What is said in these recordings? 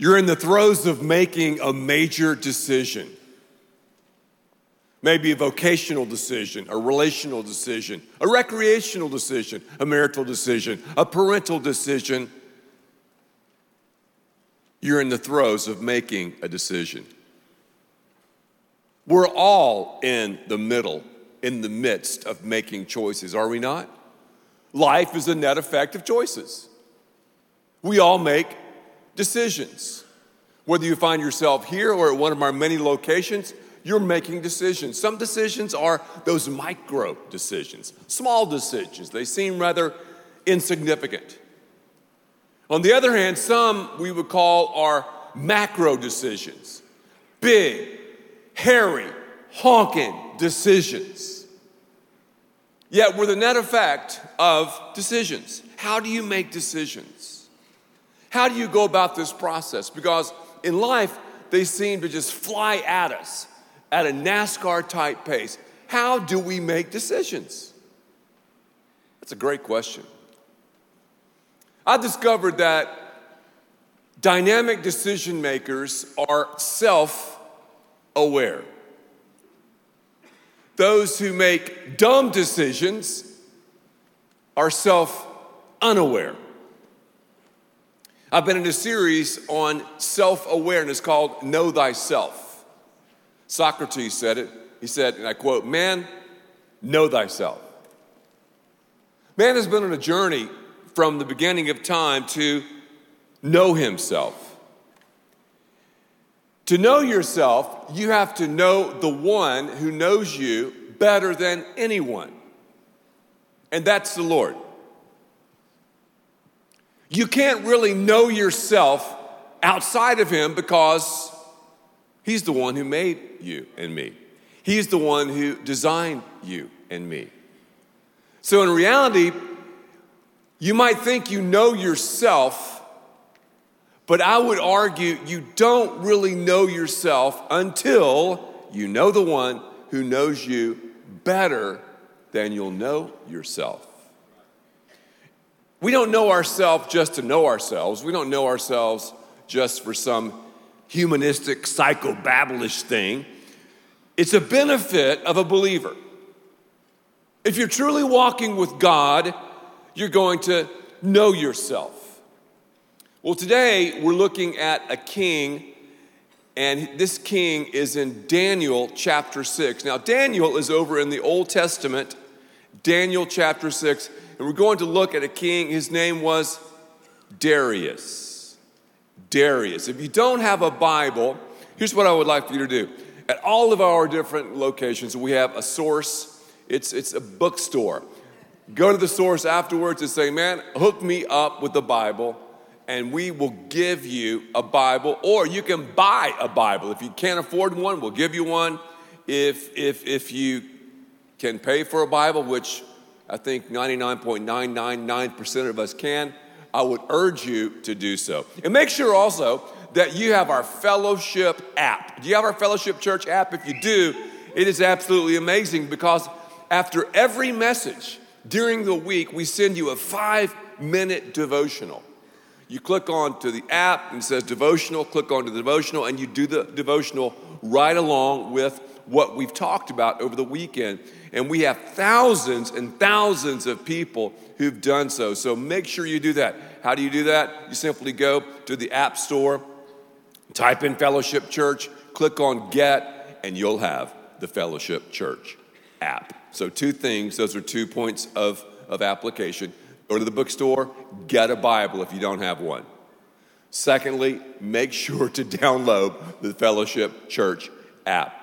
You're in the throes of making a major decision. Maybe a vocational decision, a relational decision, a recreational decision, a marital decision, a parental decision. You're in the throes of making a decision. We're all in the middle, in the midst of making choices, are we not? Life is a net effect of choices. We all make decisions. Whether you find yourself here or at one of our many locations, you're making decisions. Some decisions are those micro decisions, small decisions. They seem rather insignificant. On the other hand, some we would call are macro decisions, big, hairy, honking decisions. Yet we're the net effect of decisions. How do you make decisions? How do you go about this process? Because in life, they seem to just fly at us at a NASCAR type pace. How do we make decisions? That's a great question. I discovered that dynamic decision makers are self aware. Those who make dumb decisions are self unaware. I've been in a series on self awareness called Know Thyself. Socrates said it. He said, and I quote, Man, know thyself. Man has been on a journey from the beginning of time to know himself. To know yourself, you have to know the one who knows you better than anyone, and that's the Lord. You can't really know yourself outside of Him because He's the one who made you and me. He's the one who designed you and me. So, in reality, you might think you know yourself, but I would argue you don't really know yourself until you know the one who knows you better than you'll know yourself. We don't know ourselves just to know ourselves. We don't know ourselves just for some humanistic, psychobabblish thing. It's a benefit of a believer. If you're truly walking with God, you're going to know yourself. Well, today we're looking at a king, and this king is in Daniel chapter 6. Now, Daniel is over in the Old Testament, Daniel chapter 6, and we're going to look at a king. His name was Darius. Darius. If you don't have a Bible, here's what I would like for you to do. At all of our different locations, we have a source, it's, it's a bookstore. Go to the source afterwards and say, Man, hook me up with the Bible, and we will give you a Bible, or you can buy a Bible. If you can't afford one, we'll give you one. If, if, if you can pay for a Bible, which I think 99.999% of us can, I would urge you to do so. And make sure also that you have our fellowship app. Do you have our fellowship church app? If you do, it is absolutely amazing because after every message during the week, we send you a five minute devotional. You click on to the app and it says devotional, click on to the devotional, and you do the devotional right along with what we've talked about over the weekend. And we have thousands and thousands of people who've done so. So make sure you do that. How do you do that? You simply go to the App Store, type in Fellowship Church, click on Get, and you'll have the Fellowship Church app. So, two things, those are two points of, of application. Go to the bookstore, get a Bible if you don't have one. Secondly, make sure to download the Fellowship Church app.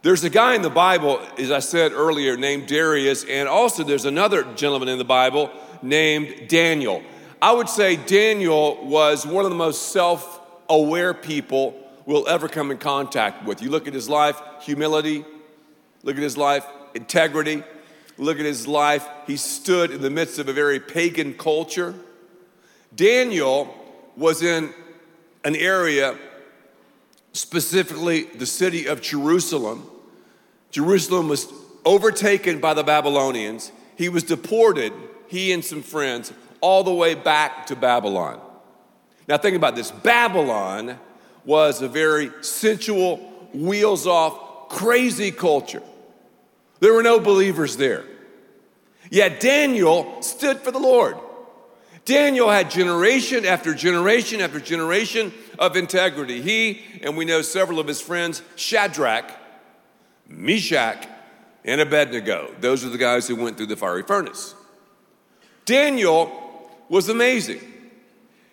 There's a guy in the Bible, as I said earlier, named Darius, and also there's another gentleman in the Bible named Daniel. I would say Daniel was one of the most self aware people we'll ever come in contact with. You look at his life, humility, look at his life, integrity, look at his life. He stood in the midst of a very pagan culture. Daniel was in an area specifically the city of Jerusalem. Jerusalem was overtaken by the Babylonians. He was deported, he and some friends, all the way back to Babylon. Now, think about this Babylon was a very sensual, wheels off, crazy culture. There were no believers there. Yet Daniel stood for the Lord. Daniel had generation after generation after generation of integrity. He, and we know several of his friends, Shadrach, Meshach, and Abednego. Those are the guys who went through the fiery furnace. Daniel was amazing.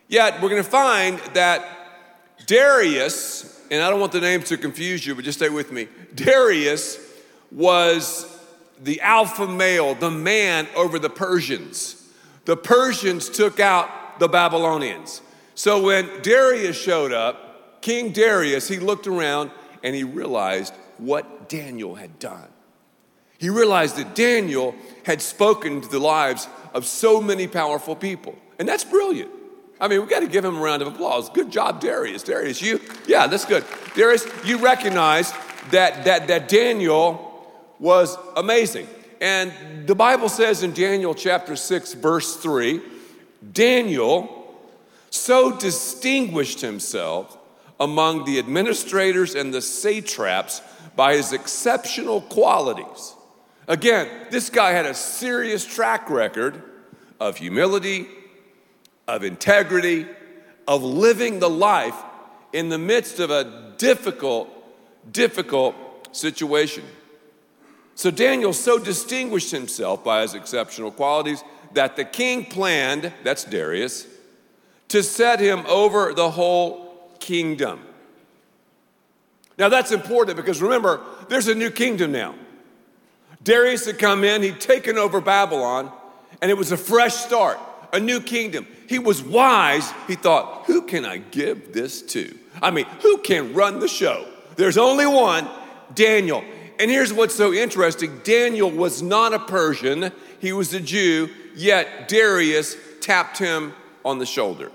Yet we're going to find that Darius, and I don't want the names to confuse you, but just stay with me. Darius was the alpha male, the man over the Persians. The Persians took out the Babylonians. So when Darius showed up, King Darius, he looked around and he realized what Daniel had done. He realized that Daniel had spoken to the lives of so many powerful people. And that's brilliant. I mean, we got to give him a round of applause. Good job, Darius. Darius, you, yeah, that's good. Darius, you recognize that, that, that Daniel was amazing. And the Bible says in Daniel chapter 6, verse 3, Daniel so distinguished himself among the administrators and the satraps by his exceptional qualities. Again, this guy had a serious track record of humility, of integrity, of living the life in the midst of a difficult, difficult situation. So Daniel so distinguished himself by his exceptional qualities that the king planned, that's Darius, to set him over the whole kingdom. Now that's important because remember, there's a new kingdom now. Darius had come in, he'd taken over Babylon, and it was a fresh start, a new kingdom. He was wise. He thought, who can I give this to? I mean, who can run the show? There's only one, Daniel. And here's what's so interesting Daniel was not a Persian, he was a Jew, yet Darius tapped him on the shoulder.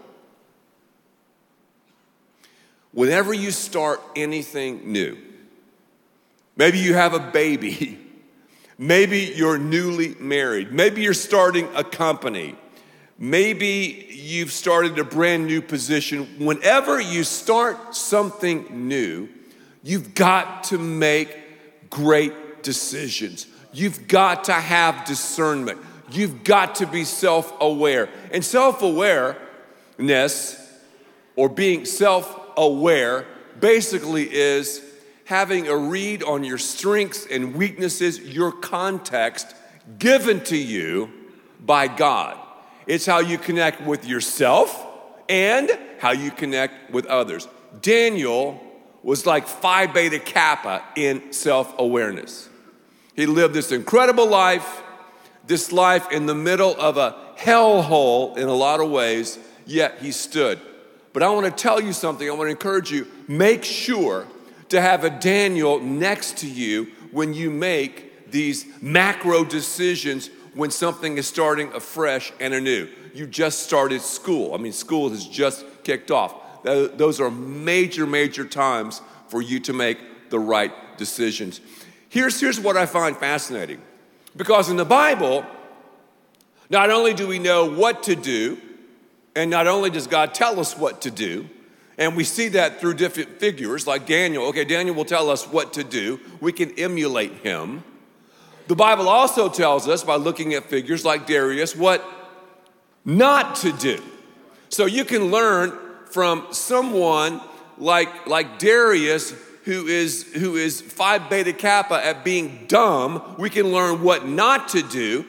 Whenever you start anything new, maybe you have a baby, maybe you're newly married, maybe you're starting a company, maybe you've started a brand new position. Whenever you start something new, you've got to make great decisions. You've got to have discernment. You've got to be self aware. And self awareness, or being self aware, basically is having a read on your strengths and weaknesses, your context given to you by God. It's how you connect with yourself and how you connect with others. Daniel was like Phi Beta Kappa in self awareness. He lived this incredible life this life in the middle of a hellhole in a lot of ways, yet he stood. But I want to tell you something, I want to encourage you make sure to have a Daniel next to you when you make these macro decisions when something is starting afresh and anew. You just started school. I mean, school has just kicked off. Those are major, major times for you to make the right decisions. Here's, here's what I find fascinating because in the Bible, not only do we know what to do, and not only does God tell us what to do, and we see that through different figures like Daniel. Okay, Daniel will tell us what to do, we can emulate him. The Bible also tells us by looking at figures like Darius what not to do. So you can learn from someone like, like Darius who is, who is Phi Beta Kappa at being dumb, we can learn what not to do.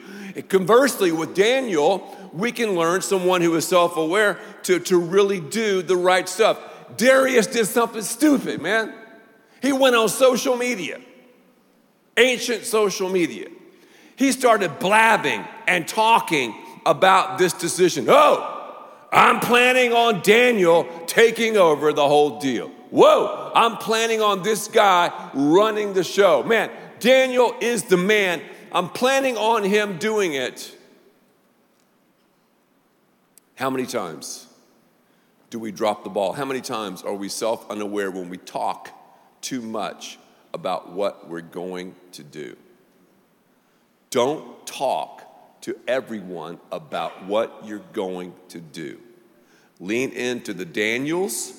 Conversely, with Daniel, we can learn someone who is self aware to, to really do the right stuff. Darius did something stupid, man. He went on social media, ancient social media. He started blabbing and talking about this decision. Oh, I'm planning on Daniel taking over the whole deal. Whoa, I'm planning on this guy running the show. Man, Daniel is the man. I'm planning on him doing it. How many times do we drop the ball? How many times are we self unaware when we talk too much about what we're going to do? Don't talk to everyone about what you're going to do. Lean into the Daniels,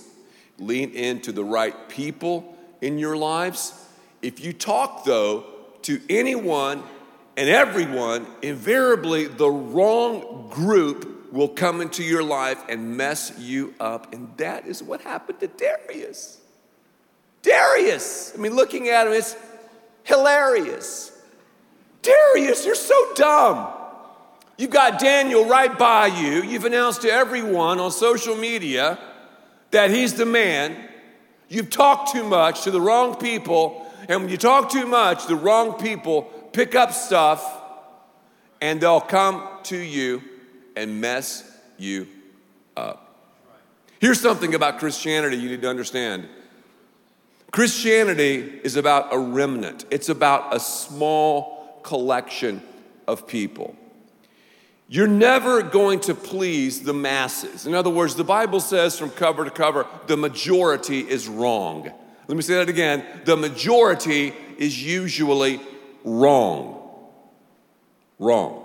lean into the right people in your lives. If you talk, though, to anyone and everyone, invariably the wrong group will come into your life and mess you up. And that is what happened to Darius. Darius, I mean, looking at him, it's hilarious. Darius, you're so dumb. You've got Daniel right by you. You've announced to everyone on social media that he's the man. You've talked too much to the wrong people. And when you talk too much, the wrong people pick up stuff and they'll come to you and mess you up. Here's something about Christianity you need to understand Christianity is about a remnant, it's about a small collection of people. You're never going to please the masses. In other words, the Bible says from cover to cover, the majority is wrong. Let me say that again. The majority is usually wrong. Wrong.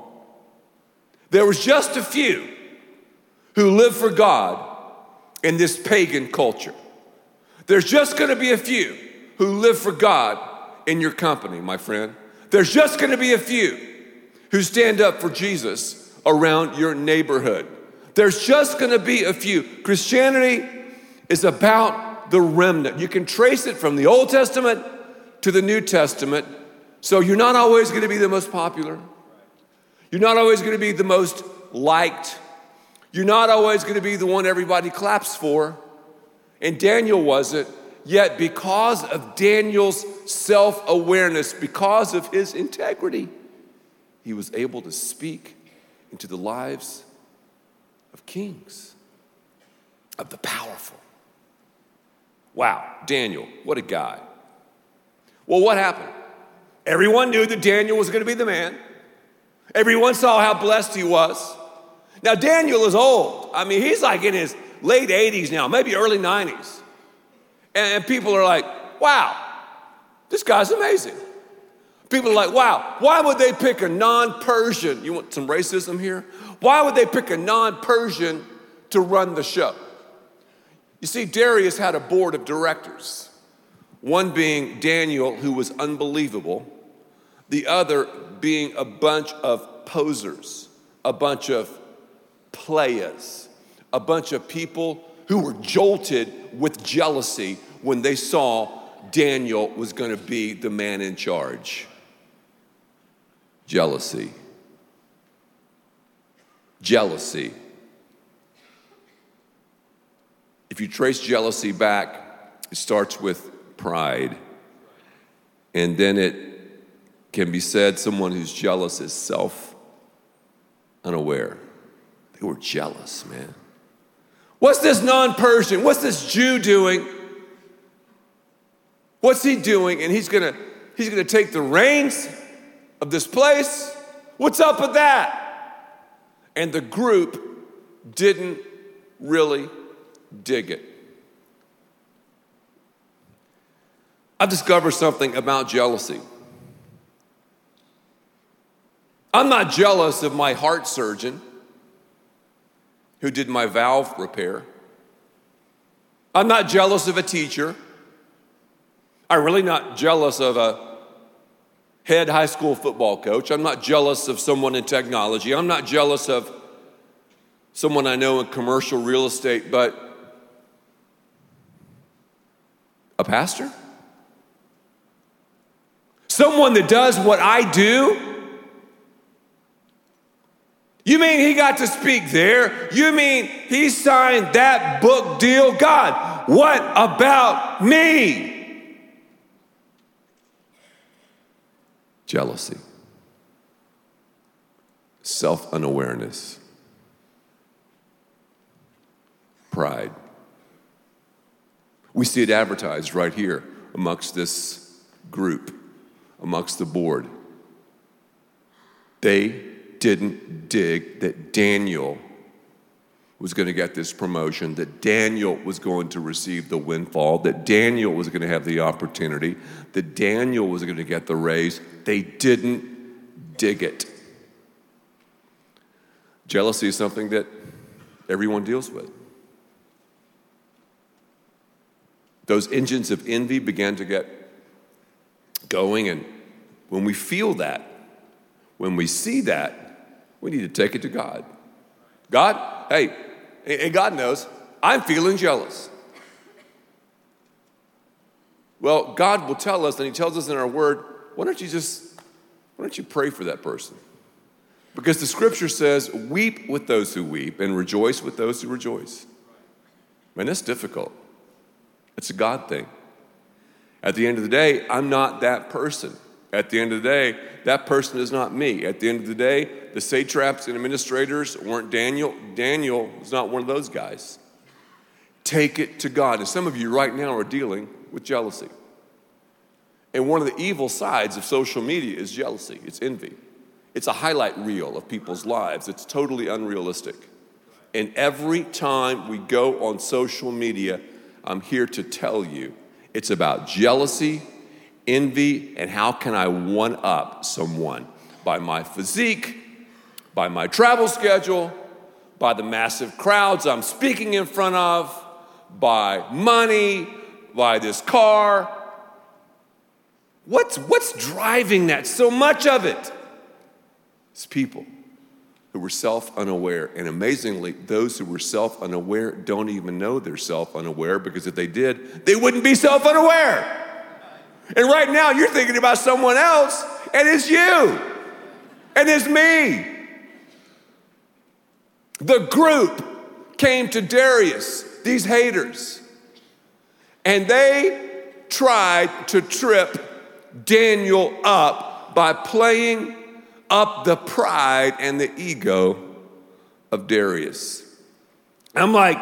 There was just a few who lived for God in this pagan culture. There's just gonna be a few who live for God in your company, my friend. There's just gonna be a few who stand up for Jesus around your neighborhood. There's just gonna be a few. Christianity is about the remnant. You can trace it from the Old Testament to the New Testament. So you're not always gonna be the most popular. You're not always gonna be the most liked. You're not always gonna be the one everybody claps for. And Daniel wasn't. Yet, because of Daniel's self awareness, because of his integrity, he was able to speak into the lives of kings, of the powerful. Wow, Daniel, what a guy. Well, what happened? Everyone knew that Daniel was going to be the man. Everyone saw how blessed he was. Now, Daniel is old. I mean, he's like in his late 80s now, maybe early 90s. And people are like, wow, this guy's amazing. People are like, wow, why would they pick a non Persian? You want some racism here? Why would they pick a non Persian to run the show? You see, Darius had a board of directors, one being Daniel, who was unbelievable, the other being a bunch of posers, a bunch of players, a bunch of people who were jolted with jealousy when they saw Daniel was going to be the man in charge. Jealousy. Jealousy. If you trace jealousy back, it starts with pride. And then it can be said someone who's jealous is self unaware. They were jealous, man. What's this non Persian? What's this Jew doing? What's he doing? And he's gonna he's gonna take the reins of this place. What's up with that? And the group didn't really dig it. I've discovered something about jealousy. I'm not jealous of my heart surgeon who did my valve repair. I'm not jealous of a teacher. I'm really not jealous of a head high school football coach. I'm not jealous of someone in technology. I'm not jealous of someone I know in commercial real estate, but a pastor? Someone that does what I do? You mean he got to speak there? You mean he signed that book deal? God, what about me? Jealousy, self unawareness, pride. We see it advertised right here amongst this group, amongst the board. They didn't dig that Daniel was going to get this promotion, that Daniel was going to receive the windfall, that Daniel was going to have the opportunity, that Daniel was going to get the raise. They didn't dig it. Jealousy is something that everyone deals with. those engines of envy began to get going. And when we feel that, when we see that, we need to take it to God. God, hey, and God knows, I'm feeling jealous. Well, God will tell us, and He tells us in our word, why don't you just, why don't you pray for that person? Because the scripture says, weep with those who weep and rejoice with those who rejoice. Man, that's difficult. It's a God thing. At the end of the day, I'm not that person. At the end of the day, that person is not me. At the end of the day, the satraps and administrators weren't Daniel. Daniel was not one of those guys. Take it to God. And some of you right now are dealing with jealousy. And one of the evil sides of social media is jealousy, it's envy. It's a highlight reel of people's lives, it's totally unrealistic. And every time we go on social media, I'm here to tell you it's about jealousy, envy, and how can I one up someone by my physique, by my travel schedule, by the massive crowds I'm speaking in front of, by money, by this car. What's, what's driving that? So much of it. It's people who were self unaware. And amazingly, those who were self unaware don't even know they're self unaware because if they did, they wouldn't be self unaware. And right now, you're thinking about someone else, and it's you, and it's me. The group came to Darius, these haters, and they tried to trip Daniel up by playing up the pride and the ego of Darius. I'm like,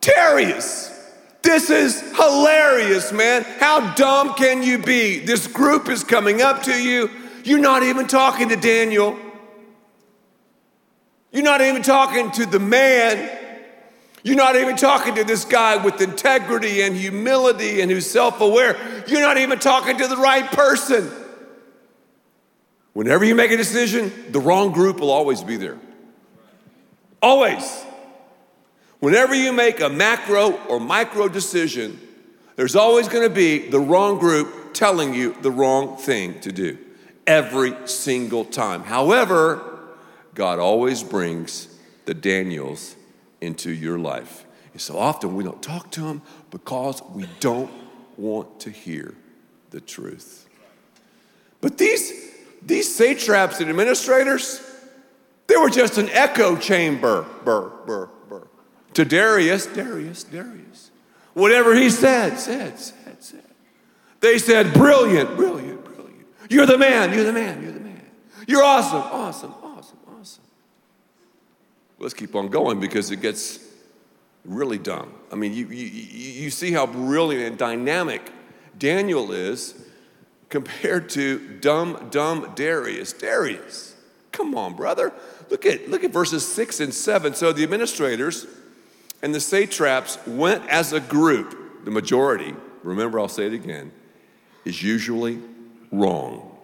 Darius, this is hilarious, man. How dumb can you be? This group is coming up to you. You're not even talking to Daniel. You're not even talking to the man you're not even talking to this guy with integrity and humility and who's self aware. You're not even talking to the right person. Whenever you make a decision, the wrong group will always be there. Always. Whenever you make a macro or micro decision, there's always going to be the wrong group telling you the wrong thing to do every single time. However, God always brings the Daniels into your life. And so often we don't talk to them because we don't want to hear the truth. But these, these satraps and administrators, they were just an echo chamber, burr, burr. To Darius, Darius, Darius. Whatever he said, said, said, said. They said, brilliant, brilliant, brilliant. You're the man, you're the man, you're the man. You're awesome, awesome, awesome, awesome. Let's keep on going because it gets really dumb. I mean, you, you, you see how brilliant and dynamic Daniel is compared to dumb, dumb Darius. Darius, come on, brother. Look at, look at verses six and seven. So the administrators and the satraps went as a group. The majority, remember, I'll say it again, is usually wrong.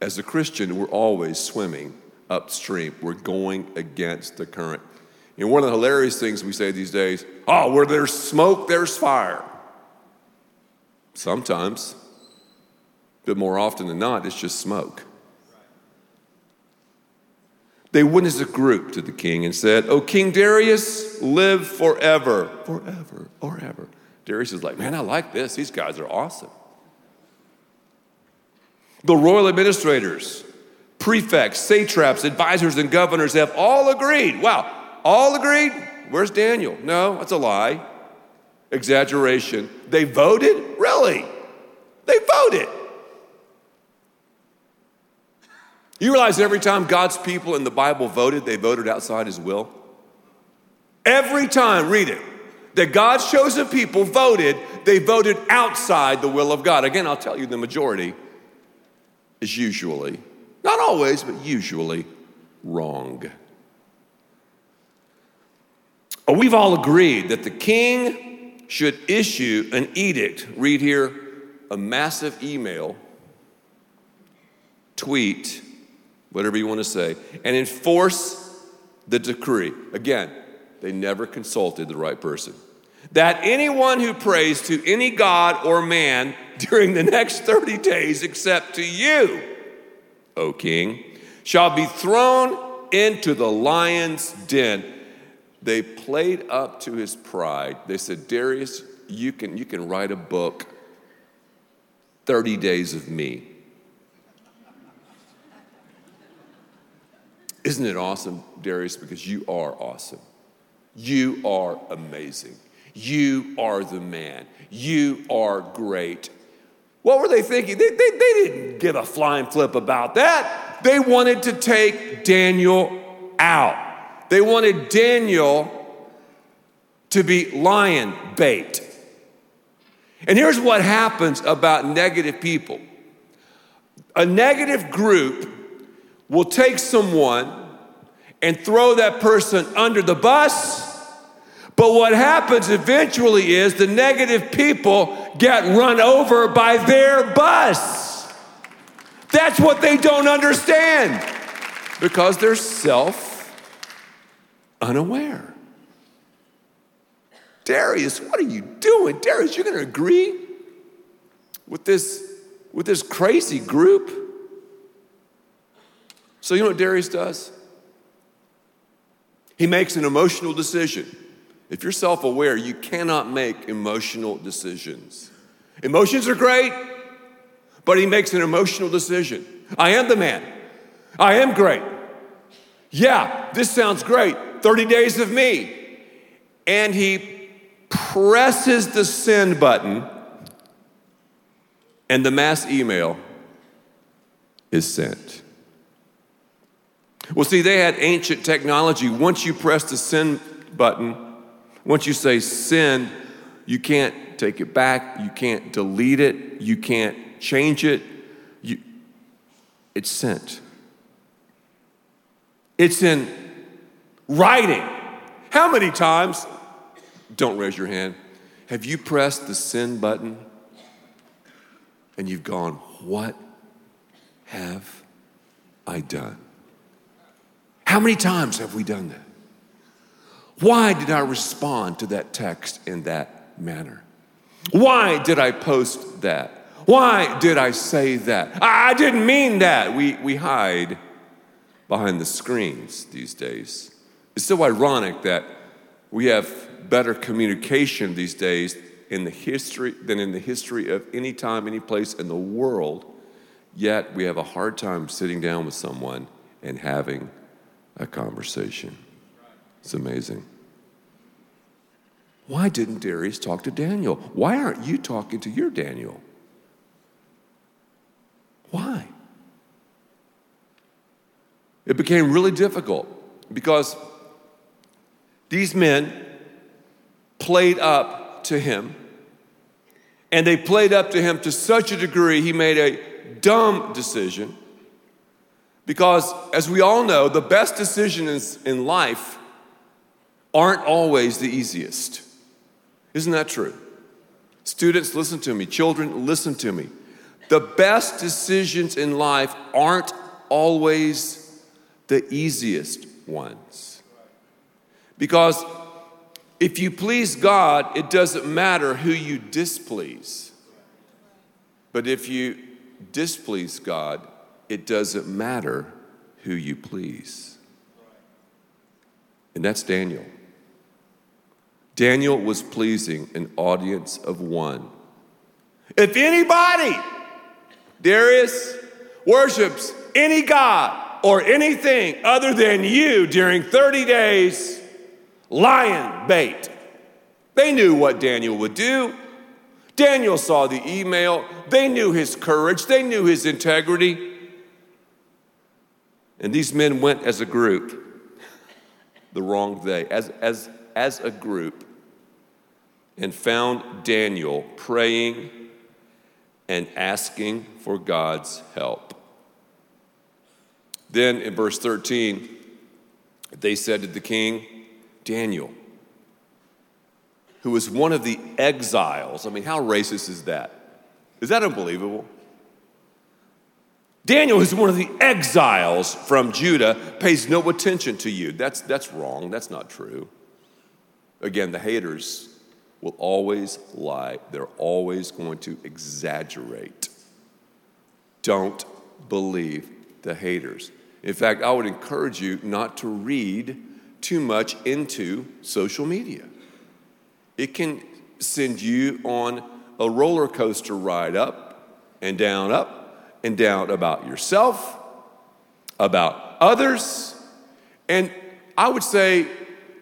As a Christian, we're always swimming upstream. We're going against the current. And one of the hilarious things we say these days oh, where there's smoke, there's fire. Sometimes, but more often than not, it's just smoke. They went as a group to the king and said, Oh, King Darius, live forever, forever, forever. Darius is like, Man, I like this. These guys are awesome. The royal administrators prefects, satraps, advisors, and governors have all agreed. Wow, all agreed? Where's Daniel? No, that's a lie. Exaggeration. They voted? Really? They voted. You realize every time God's people in the Bible voted, they voted outside his will? Every time, read it, that God's chosen people voted, they voted outside the will of God. Again, I'll tell you the majority is usually not always, but usually wrong. We've all agreed that the king should issue an edict. Read here a massive email, tweet, whatever you want to say, and enforce the decree. Again, they never consulted the right person. that anyone who prays to any god or man during the next 30 days, except to you, O king, shall be thrown into the lion's den. They played up to his pride. They said, Darius, you can, you can write a book, 30 Days of Me. Isn't it awesome, Darius? Because you are awesome. You are amazing. You are the man. You are great. What were they thinking? They, they, they didn't give a flying flip about that. They wanted to take Daniel out. They wanted Daniel to be lion bait. And here's what happens about negative people a negative group will take someone and throw that person under the bus. But what happens eventually is the negative people get run over by their bus. That's what they don't understand because they're self unaware. Darius, what are you doing? Darius, you're going to agree with this, with this crazy group? So, you know what Darius does? He makes an emotional decision. If you're self aware, you cannot make emotional decisions. Emotions are great, but he makes an emotional decision. I am the man. I am great. Yeah, this sounds great. 30 days of me. And he presses the send button, and the mass email is sent. Well, see, they had ancient technology. Once you press the send button, once you say send, you can't take it back, you can't delete it, you can't change it. You, it's sent. It's in writing. How many times, don't raise your hand, have you pressed the send button and you've gone, What have I done? How many times have we done that? Why did I respond to that text in that manner? Why did I post that? Why did I say that? I didn't mean that. We, we hide behind the screens these days. It's so ironic that we have better communication these days in the history than in the history of any time, any place in the world. Yet we have a hard time sitting down with someone and having a conversation. It's amazing. Why didn't Darius talk to Daniel? Why aren't you talking to your Daniel? Why? It became really difficult because these men played up to him, and they played up to him to such a degree he made a dumb decision because, as we all know, the best decisions in life aren't always the easiest. Isn't that true? Students, listen to me. Children, listen to me. The best decisions in life aren't always the easiest ones. Because if you please God, it doesn't matter who you displease. But if you displease God, it doesn't matter who you please. And that's Daniel. Daniel was pleasing an audience of one. If anybody, Darius, worships any God or anything other than you during 30 days, lion bait. They knew what Daniel would do. Daniel saw the email. They knew his courage. They knew his integrity. And these men went as a group the wrong day, as, as, as a group, and found Daniel praying and asking for God's help. Then in verse 13, they said to the king, Daniel, who was one of the exiles. I mean, how racist is that? Is that unbelievable? Daniel, who's one of the exiles from Judah, pays no attention to you. That's, that's wrong. That's not true. Again, the haters will always lie. They're always going to exaggerate. Don't believe the haters. In fact, I would encourage you not to read too much into social media. It can send you on a roller coaster ride up and down, up and down about yourself, about others, and I would say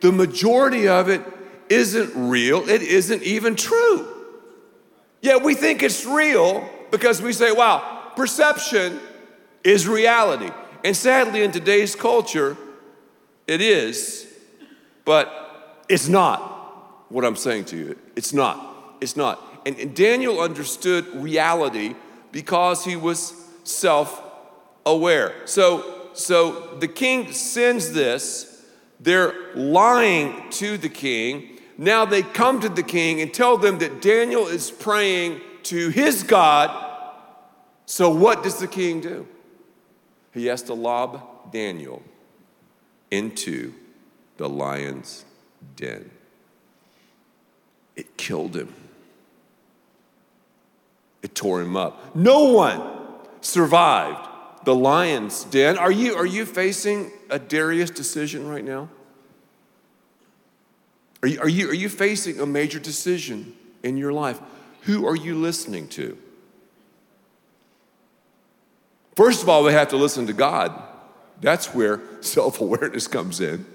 the majority of it isn't real, it isn't even true. Yet we think it's real because we say, wow, perception is reality. And sadly, in today's culture, it is, but it's not what I'm saying to you. It's not. It's not. And, and Daniel understood reality because he was self aware. So, so the king sends this, they're lying to the king. Now they come to the king and tell them that Daniel is praying to his God. So, what does the king do? He has to lob Daniel into the lion's den. It killed him, it tore him up. No one survived the lion's den. Are you, are you facing a Darius decision right now? Are you, are, you, are you facing a major decision in your life? Who are you listening to? First of all, we have to listen to God. That's where self awareness comes in.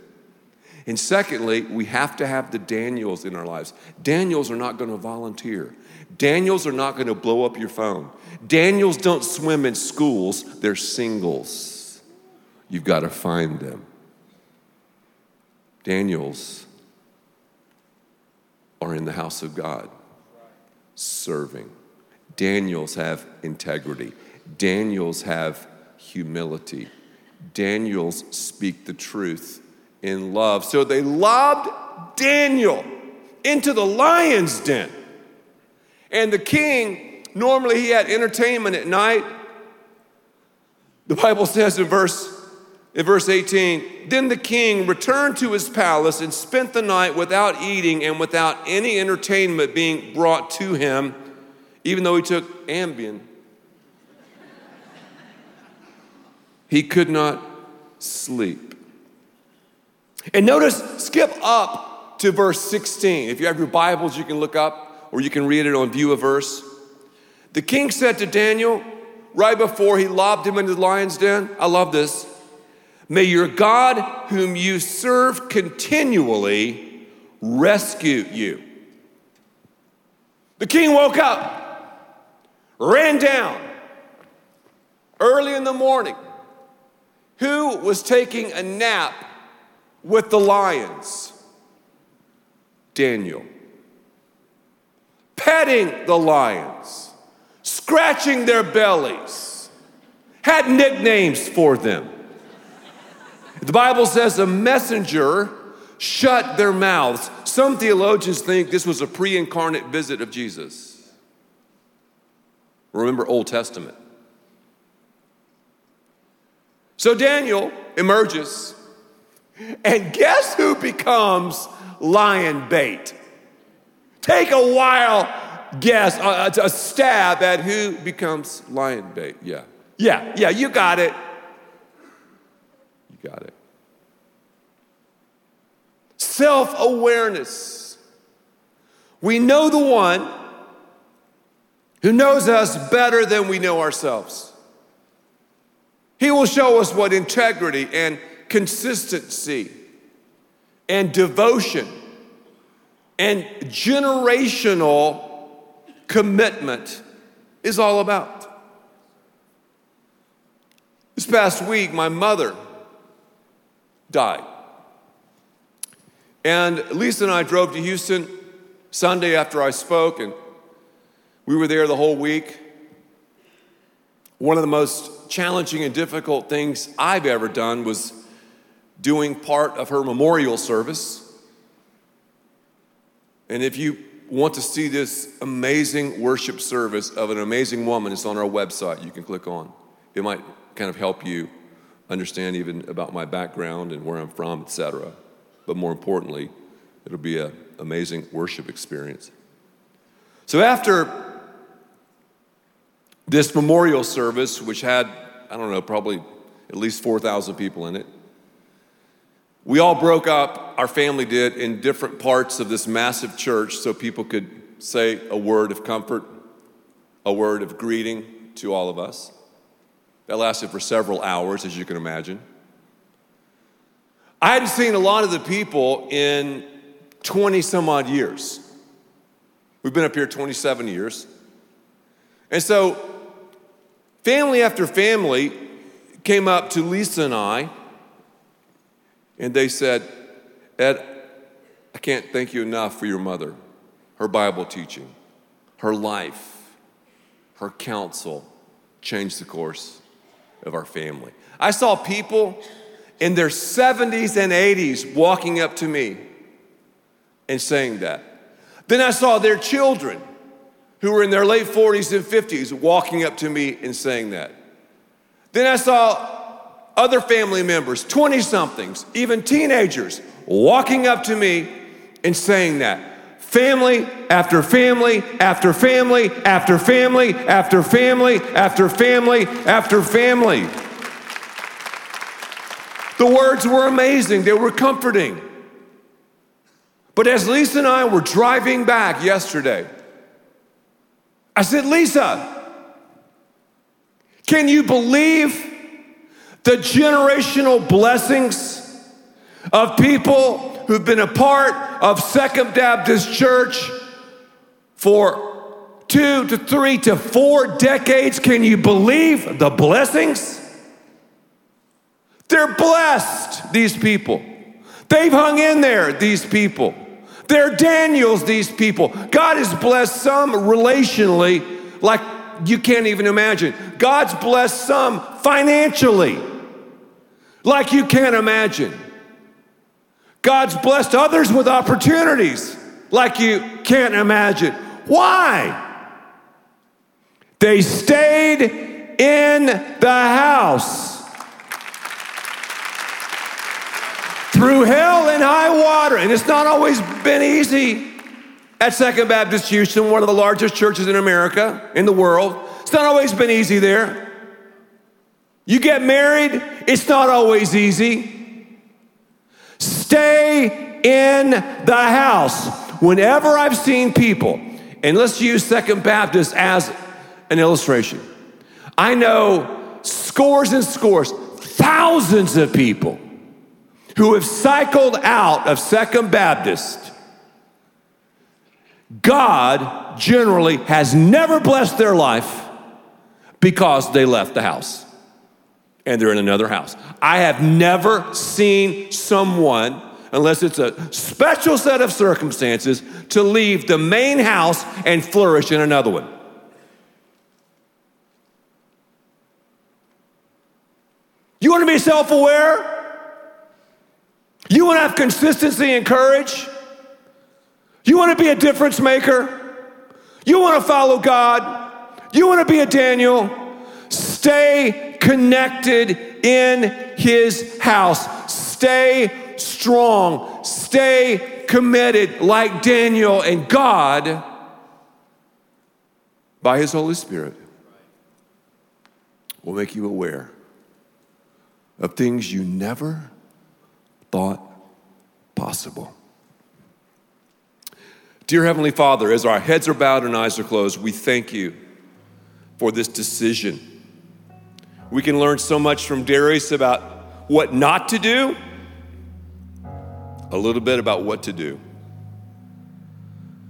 And secondly, we have to have the Daniels in our lives. Daniels are not going to volunteer. Daniels are not going to blow up your phone. Daniels don't swim in schools, they're singles. You've got to find them. Daniels are in the house of God, serving. Daniels have integrity. Daniels have humility. Daniels speak the truth in love. So they lobbed Daniel into the lion's den. And the king, normally he had entertainment at night. The Bible says in verse in verse 18, then the king returned to his palace and spent the night without eating and without any entertainment being brought to him, even though he took Ambien. he could not sleep. And notice, skip up to verse 16. If you have your Bibles, you can look up or you can read it on YouVersion. The king said to Daniel, right before he lobbed him into the lion's den, I love this. May your God, whom you serve continually, rescue you. The king woke up, ran down early in the morning. Who was taking a nap with the lions? Daniel. Petting the lions, scratching their bellies, had nicknames for them. The Bible says a messenger shut their mouths. Some theologians think this was a pre incarnate visit of Jesus. Remember Old Testament. So Daniel emerges, and guess who becomes lion bait? Take a wild guess, a, a stab at who becomes lion bait. Yeah, yeah, yeah, you got it. You got it. Self awareness. We know the one who knows us better than we know ourselves. He will show us what integrity and consistency and devotion and generational commitment is all about. This past week, my mother died. And Lisa and I drove to Houston Sunday after I spoke, and we were there the whole week. One of the most challenging and difficult things I've ever done was doing part of her memorial service. And if you want to see this amazing worship service of an amazing woman, it's on our website. You can click on. It might kind of help you understand even about my background and where I'm from, etc. But more importantly, it'll be an amazing worship experience. So after this memorial service, which had, I don't know, probably at least 4,000 people in it, we all broke up, our family did, in different parts of this massive church so people could say a word of comfort, a word of greeting to all of us. That lasted for several hours, as you can imagine. I hadn't seen a lot of the people in 20 some odd years. We've been up here 27 years. And so, family after family came up to Lisa and I, and they said, Ed, I can't thank you enough for your mother, her Bible teaching, her life, her counsel changed the course of our family. I saw people in their 70s and 80s walking up to me and saying that. Then I saw their children who were in their late 40s and 50s walking up to me and saying that. Then I saw other family members, 20 somethings, even teenagers, walking up to me and saying that. Family after family after family after family after family after family after family. The words were amazing, they were comforting. But as Lisa and I were driving back yesterday, I said, Lisa, can you believe the generational blessings of people who've been a part of Second Baptist Church for two to three to four decades. Can you believe the blessings? They're blessed, these people. They've hung in there, these people. They're Daniels, these people. God has blessed some relationally, like you can't even imagine. God's blessed some financially, like you can't imagine. God's blessed others with opportunities like you can't imagine. Why? They stayed in the house. Through hell and high water. And it's not always been easy at Second Baptist Houston, one of the largest churches in America, in the world. It's not always been easy there. You get married, it's not always easy. Stay in the house. Whenever I've seen people, and let's use Second Baptist as an illustration, I know scores and scores, thousands of people who have cycled out of Second Baptist. God generally has never blessed their life because they left the house and they're in another house. I have never seen someone, unless it's a special set of circumstances, to leave the main house and flourish in another one. You want to be self aware? You want to have consistency and courage? You want to be a difference maker? You want to follow God? You want to be a Daniel? Stay connected in his house. Stay strong. Stay committed like Daniel and God by his Holy Spirit will make you aware of things you never thought possible. Dear Heavenly Father, as our heads are bowed and eyes are closed, we thank you for this decision. We can learn so much from Darius about what not to do, a little bit about what to do.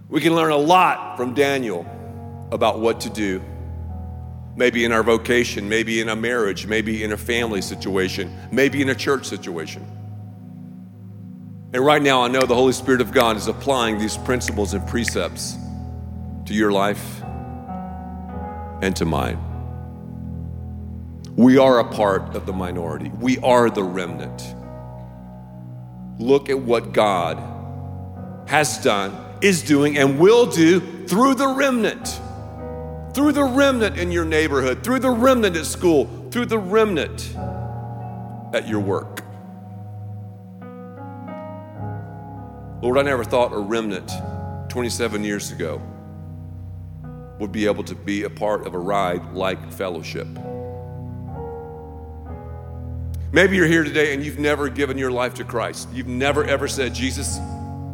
We can learn a lot from Daniel about what to do. Maybe in our vocation, maybe in a marriage, maybe in a family situation, maybe in a church situation. And right now, I know the Holy Spirit of God is applying these principles and precepts to your life and to mine. We are a part of the minority, we are the remnant. Look at what God has done, is doing, and will do through the remnant. Through the remnant in your neighborhood, through the remnant at school, through the remnant at your work. Lord, I never thought a remnant 27 years ago would be able to be a part of a ride like fellowship. Maybe you're here today and you've never given your life to Christ. You've never ever said, Jesus,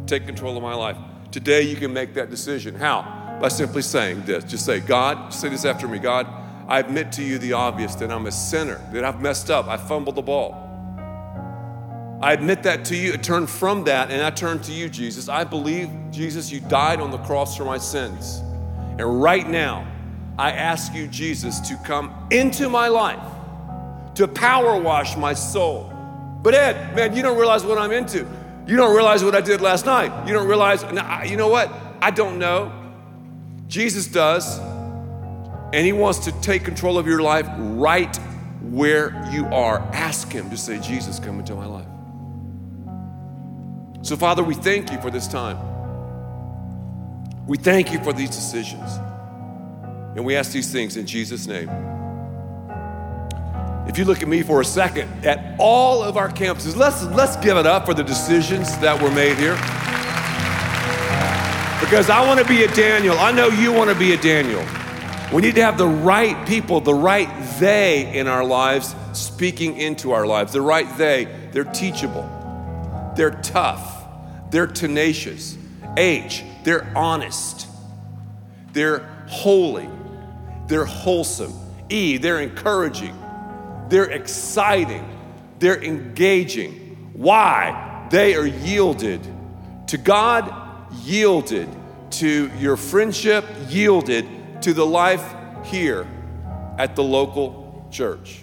take control of my life. Today you can make that decision. How? By simply saying this. Just say, God, say this after me God, I admit to you the obvious that I'm a sinner, that I've messed up, I fumbled the ball. I admit that to you, I turn from that, and I turn to you, Jesus. I believe, Jesus, you died on the cross for my sins. And right now, I ask you, Jesus, to come into my life to power wash my soul. But Ed, man, you don't realize what I'm into. You don't realize what I did last night. You don't realize, you know what? I don't know. Jesus does. And He wants to take control of your life right where you are. Ask Him to say, Jesus, come into my life. So, Father, we thank you for this time. We thank you for these decisions. And we ask these things in Jesus' name. If you look at me for a second, at all of our campuses, let's, let's give it up for the decisions that were made here. Because I want to be a Daniel. I know you want to be a Daniel. We need to have the right people, the right they in our lives speaking into our lives. The right they, they're teachable, they're tough, they're tenacious. H, they're honest, they're holy, they're wholesome. E, they're encouraging. They're exciting. They're engaging. Why? They are yielded to God, yielded to your friendship, yielded to the life here at the local church.